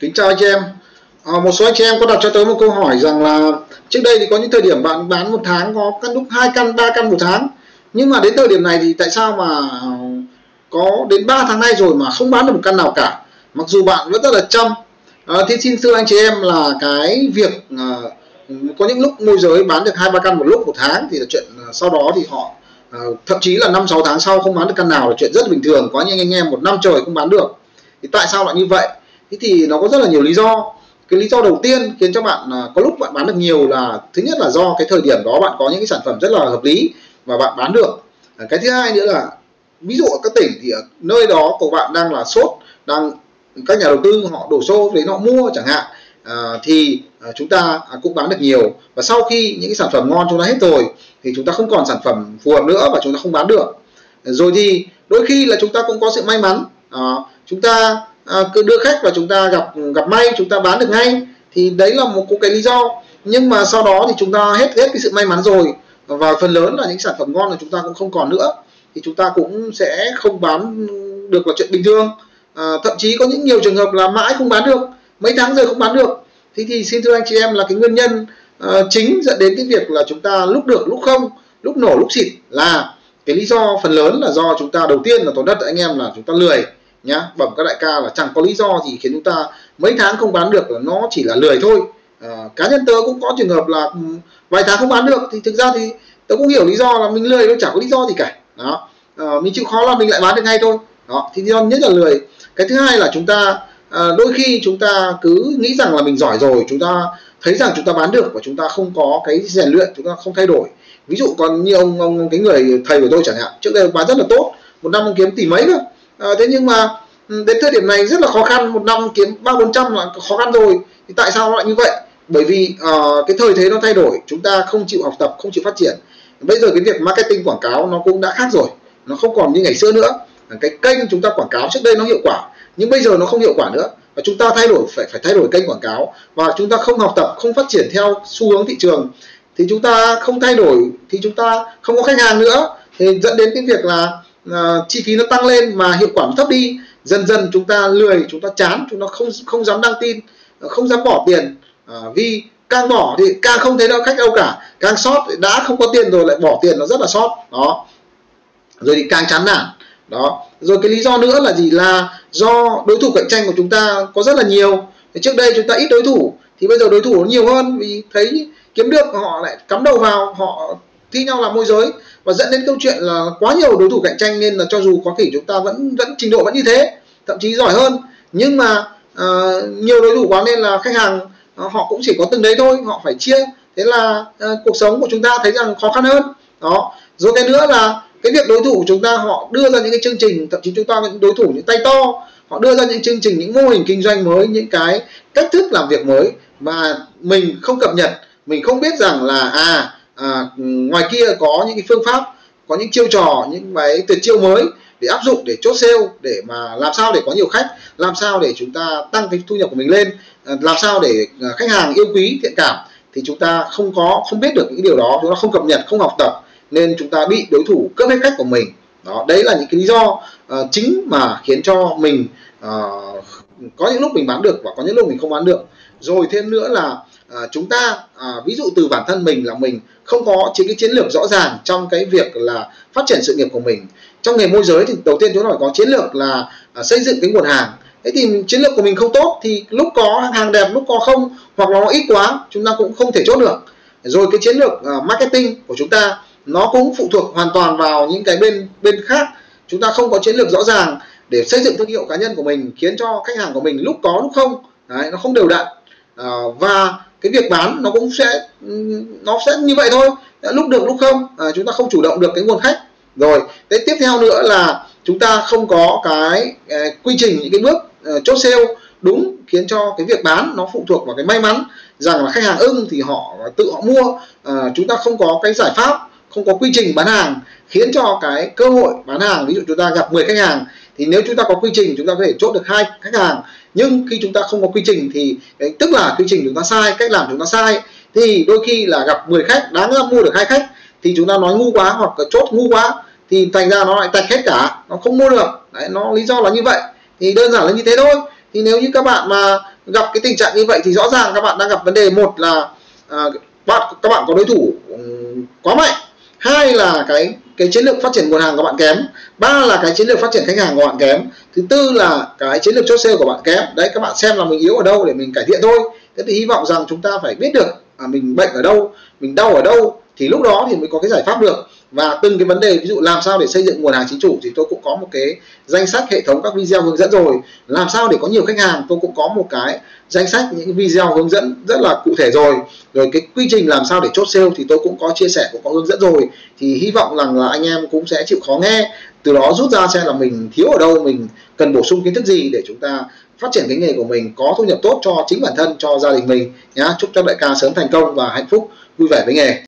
Kính chào anh chị em. À, một số anh chị em có đặt cho tôi một câu hỏi rằng là trước đây thì có những thời điểm bạn bán một tháng có căn lúc hai căn, ba căn một tháng. Nhưng mà đến thời điểm này thì tại sao mà có đến 3 tháng nay rồi mà không bán được một căn nào cả. Mặc dù bạn vẫn rất là chăm. À, thì xin thưa anh chị em là cái việc à, có những lúc môi giới bán được hai ba căn một lúc một tháng thì là chuyện à, sau đó thì họ à, thậm chí là năm sáu tháng sau không bán được căn nào là chuyện rất bình thường. Có những anh em một năm trời không bán được. Thì tại sao lại như vậy? Thế thì nó có rất là nhiều lý do. Cái lý do đầu tiên khiến cho bạn à, có lúc bạn bán được nhiều là thứ nhất là do cái thời điểm đó bạn có những cái sản phẩm rất là hợp lý và bạn bán được. À, cái thứ hai nữa là ví dụ ở các tỉnh thì ở nơi đó của bạn đang là sốt đang các nhà đầu tư họ đổ xô đến họ mua chẳng hạn à, thì à, chúng ta à, cũng bán được nhiều. Và sau khi những cái sản phẩm ngon chúng ta hết rồi thì chúng ta không còn sản phẩm phù hợp nữa và chúng ta không bán được. Rồi thì đôi khi là chúng ta cũng có sự may mắn à, chúng ta à, cứ đưa khách và chúng ta gặp gặp may chúng ta bán được ngay. Thì đấy là một cái lý do. Nhưng mà sau đó thì chúng ta hết hết cái sự may mắn rồi. Và phần lớn là những sản phẩm ngon là chúng ta cũng không còn nữa. Thì chúng ta cũng sẽ không bán được là chuyện bình thường. À, thậm chí có những nhiều trường hợp là mãi không bán được mấy tháng rồi không bán được. Thì thì xin thưa anh chị em là cái nguyên nhân uh, chính dẫn đến cái việc là chúng ta lúc được lúc không lúc nổ lúc xịt là cái lý do phần lớn là do chúng ta đầu tiên là tổn đất anh em là chúng ta lười nhá. Bẩm các đại ca là chẳng có lý do gì khiến chúng ta mấy tháng không bán được là nó chỉ là lười thôi. À, cá nhân tớ cũng có trường hợp là ừ, vài tháng không bán được thì thực ra thì tớ cũng hiểu lý do là mình lười nó chẳng có lý do gì cả. Đó. À, mình chịu khó là mình lại bán được ngay thôi. Đó. Thì lý do nhất là lười. Cái thứ hai là chúng ta à, đôi khi chúng ta cứ nghĩ rằng là mình giỏi rồi chúng ta thấy rằng chúng ta bán được và chúng ta không có cái rèn luyện chúng ta không thay đổi. Ví dụ còn như ông ông cái người thầy của tôi chẳng hạn trước đây bán rất là tốt một năm ông kiếm tỷ mấy cơ? À, thế nhưng mà ừ, đến thời điểm này rất là khó khăn một năm kiếm ba bốn trăm là khó khăn rồi. Thì tại sao lại như vậy? Bởi vì uh, cái thời thế nó thay đổi chúng ta không chịu học tập không chịu phát triển. Bây giờ cái việc marketing quảng cáo nó cũng đã khác rồi nó không còn như ngày xưa nữa. Cái kênh chúng ta quảng cáo trước đây nó hiệu quả nhưng bây giờ nó không hiệu quả nữa. Và chúng ta thay đổi phải phải thay đổi kênh quảng cáo. Và chúng ta không học tập không phát triển theo xu hướng thị trường thì chúng ta không thay đổi thì chúng ta không có khách hàng nữa. Thì dẫn đến cái việc là uh, chi phí nó tăng lên mà hiệu quả nó thấp đi dần dần chúng ta lười chúng ta chán chúng ta không không dám đăng tin không dám bỏ tiền. Uh, vì càng bỏ thì càng không thấy đâu khách đâu cả. Càng sót đã không có tiền rồi lại bỏ tiền nó rất là sót đó. Rồi thì càng chán nản. Đó. Rồi cái lý do nữa là gì? Là do đối thủ cạnh tranh của chúng ta có rất là nhiều. Trước đây chúng ta ít đối thủ thì bây giờ đối thủ nó nhiều hơn vì thấy kiếm được họ lại cắm đầu vào họ thi nhau làm môi giới và dẫn đến câu chuyện là quá nhiều đối thủ cạnh tranh nên là cho dù có thể chúng ta vẫn vẫn trình độ vẫn như thế thậm chí giỏi hơn nhưng mà uh, nhiều đối thủ quá nên là khách hàng uh, họ cũng chỉ có từng đấy thôi họ phải chia. Thế là uh, cuộc sống của chúng ta thấy rằng khó khăn hơn. Đó. Rồi cái nữa là cái việc đối thủ của chúng ta họ đưa ra những cái chương trình thậm chí chúng ta những đối thủ những tay to họ đưa ra những chương trình những mô hình kinh doanh mới những cái cách thức làm việc mới mà mình không cập nhật mình không biết rằng là à à, ngoài kia có những cái phương pháp có những chiêu trò những cái tuyệt chiêu mới để áp dụng để chốt sale để mà làm sao để có nhiều khách làm sao để chúng ta tăng cái thu nhập của mình lên à, làm sao để à, khách hàng yêu quý thiện cảm thì chúng ta không có không biết được những điều đó chúng ta không cập nhật không học tập nên chúng ta bị đối thủ cướp hết khách của mình. Đó đấy là những cái lý do uh, chính mà khiến cho mình uh, có những lúc mình bán được và có những lúc mình không bán được. Rồi thêm nữa là à, chúng ta à, ví dụ từ bản thân mình là mình không có chính cái chiến lược rõ ràng trong cái việc là phát triển sự nghiệp của mình. Trong nghề môi giới thì đầu tiên chúng ta phải có chiến lược là à, xây dựng cái nguồn hàng. Thế thì chiến lược của mình không tốt thì lúc có hàng đẹp lúc có không hoặc là nó ít quá chúng ta cũng không thể chốt được. Rồi cái chiến lược uh, marketing của chúng ta nó cũng phụ thuộc hoàn toàn vào những cái bên bên khác. Chúng ta không có chiến lược rõ ràng để xây dựng thương hiệu cá nhân của mình khiến cho khách hàng của mình lúc có lúc không. Đấy, nó không đều đặn. À, và cái việc bán nó cũng sẽ nó sẽ như vậy thôi. Lúc được lúc không à, chúng ta không chủ động được cái nguồn khách. Rồi cái tiếp theo nữa là chúng ta không có cái uh, quy trình những cái bước uh, chốt sale đúng khiến cho cái việc bán nó phụ thuộc vào cái may mắn rằng là khách hàng ưng thì họ tự họ mua. Uh, chúng ta không có cái giải pháp không có quy trình bán hàng khiến cho cái cơ hội bán hàng. Ví dụ chúng ta gặp 10 khách hàng thì nếu chúng ta có quy trình chúng ta có thể chốt được hai khách hàng nhưng khi chúng ta không có quy trình thì tức là quy trình chúng ta sai cách làm chúng ta sai thì đôi khi là gặp 10 khách đáng ra mua được hai khách thì chúng ta nói ngu quá hoặc là chốt ngu quá thì thành ra nó lại tạch hết cả nó không mua được. Đấy nó lý do là như vậy. Thì đơn giản là như thế thôi. Thì nếu như các bạn mà gặp cái tình trạng như vậy thì rõ ràng các bạn đang gặp vấn đề một là à, bạn các bạn có đối thủ ừ, quá mạnh hai là cái cái chiến lược phát triển nguồn hàng của bạn kém. Ba là cái chiến lược phát triển khách hàng của bạn kém. Thứ tư là cái chiến lược chốt sale của bạn kém. Đấy các bạn xem là mình yếu ở đâu để mình cải thiện thôi. Thế thì hy vọng rằng chúng ta phải biết được à, mình bệnh ở đâu mình đau ở đâu thì lúc đó thì mới có cái giải pháp được và từng cái vấn đề, ví dụ làm sao để xây dựng nguồn hàng chính chủ thì tôi cũng có một cái danh sách hệ thống các video hướng dẫn rồi. Làm sao để có nhiều khách hàng, tôi cũng có một cái danh sách những video hướng dẫn rất là cụ thể rồi. Rồi cái quy trình làm sao để chốt sale thì tôi cũng có chia sẻ cũng có hướng dẫn rồi. Thì hy vọng rằng là anh em cũng sẽ chịu khó nghe. Từ đó rút ra xem là mình thiếu ở đâu, mình cần bổ sung kiến thức gì để chúng ta phát triển cái nghề của mình, có thu nhập tốt cho chính bản thân, cho gia đình mình nhá. Chúc cho đại ca sớm thành công và hạnh phúc, vui vẻ với nghề.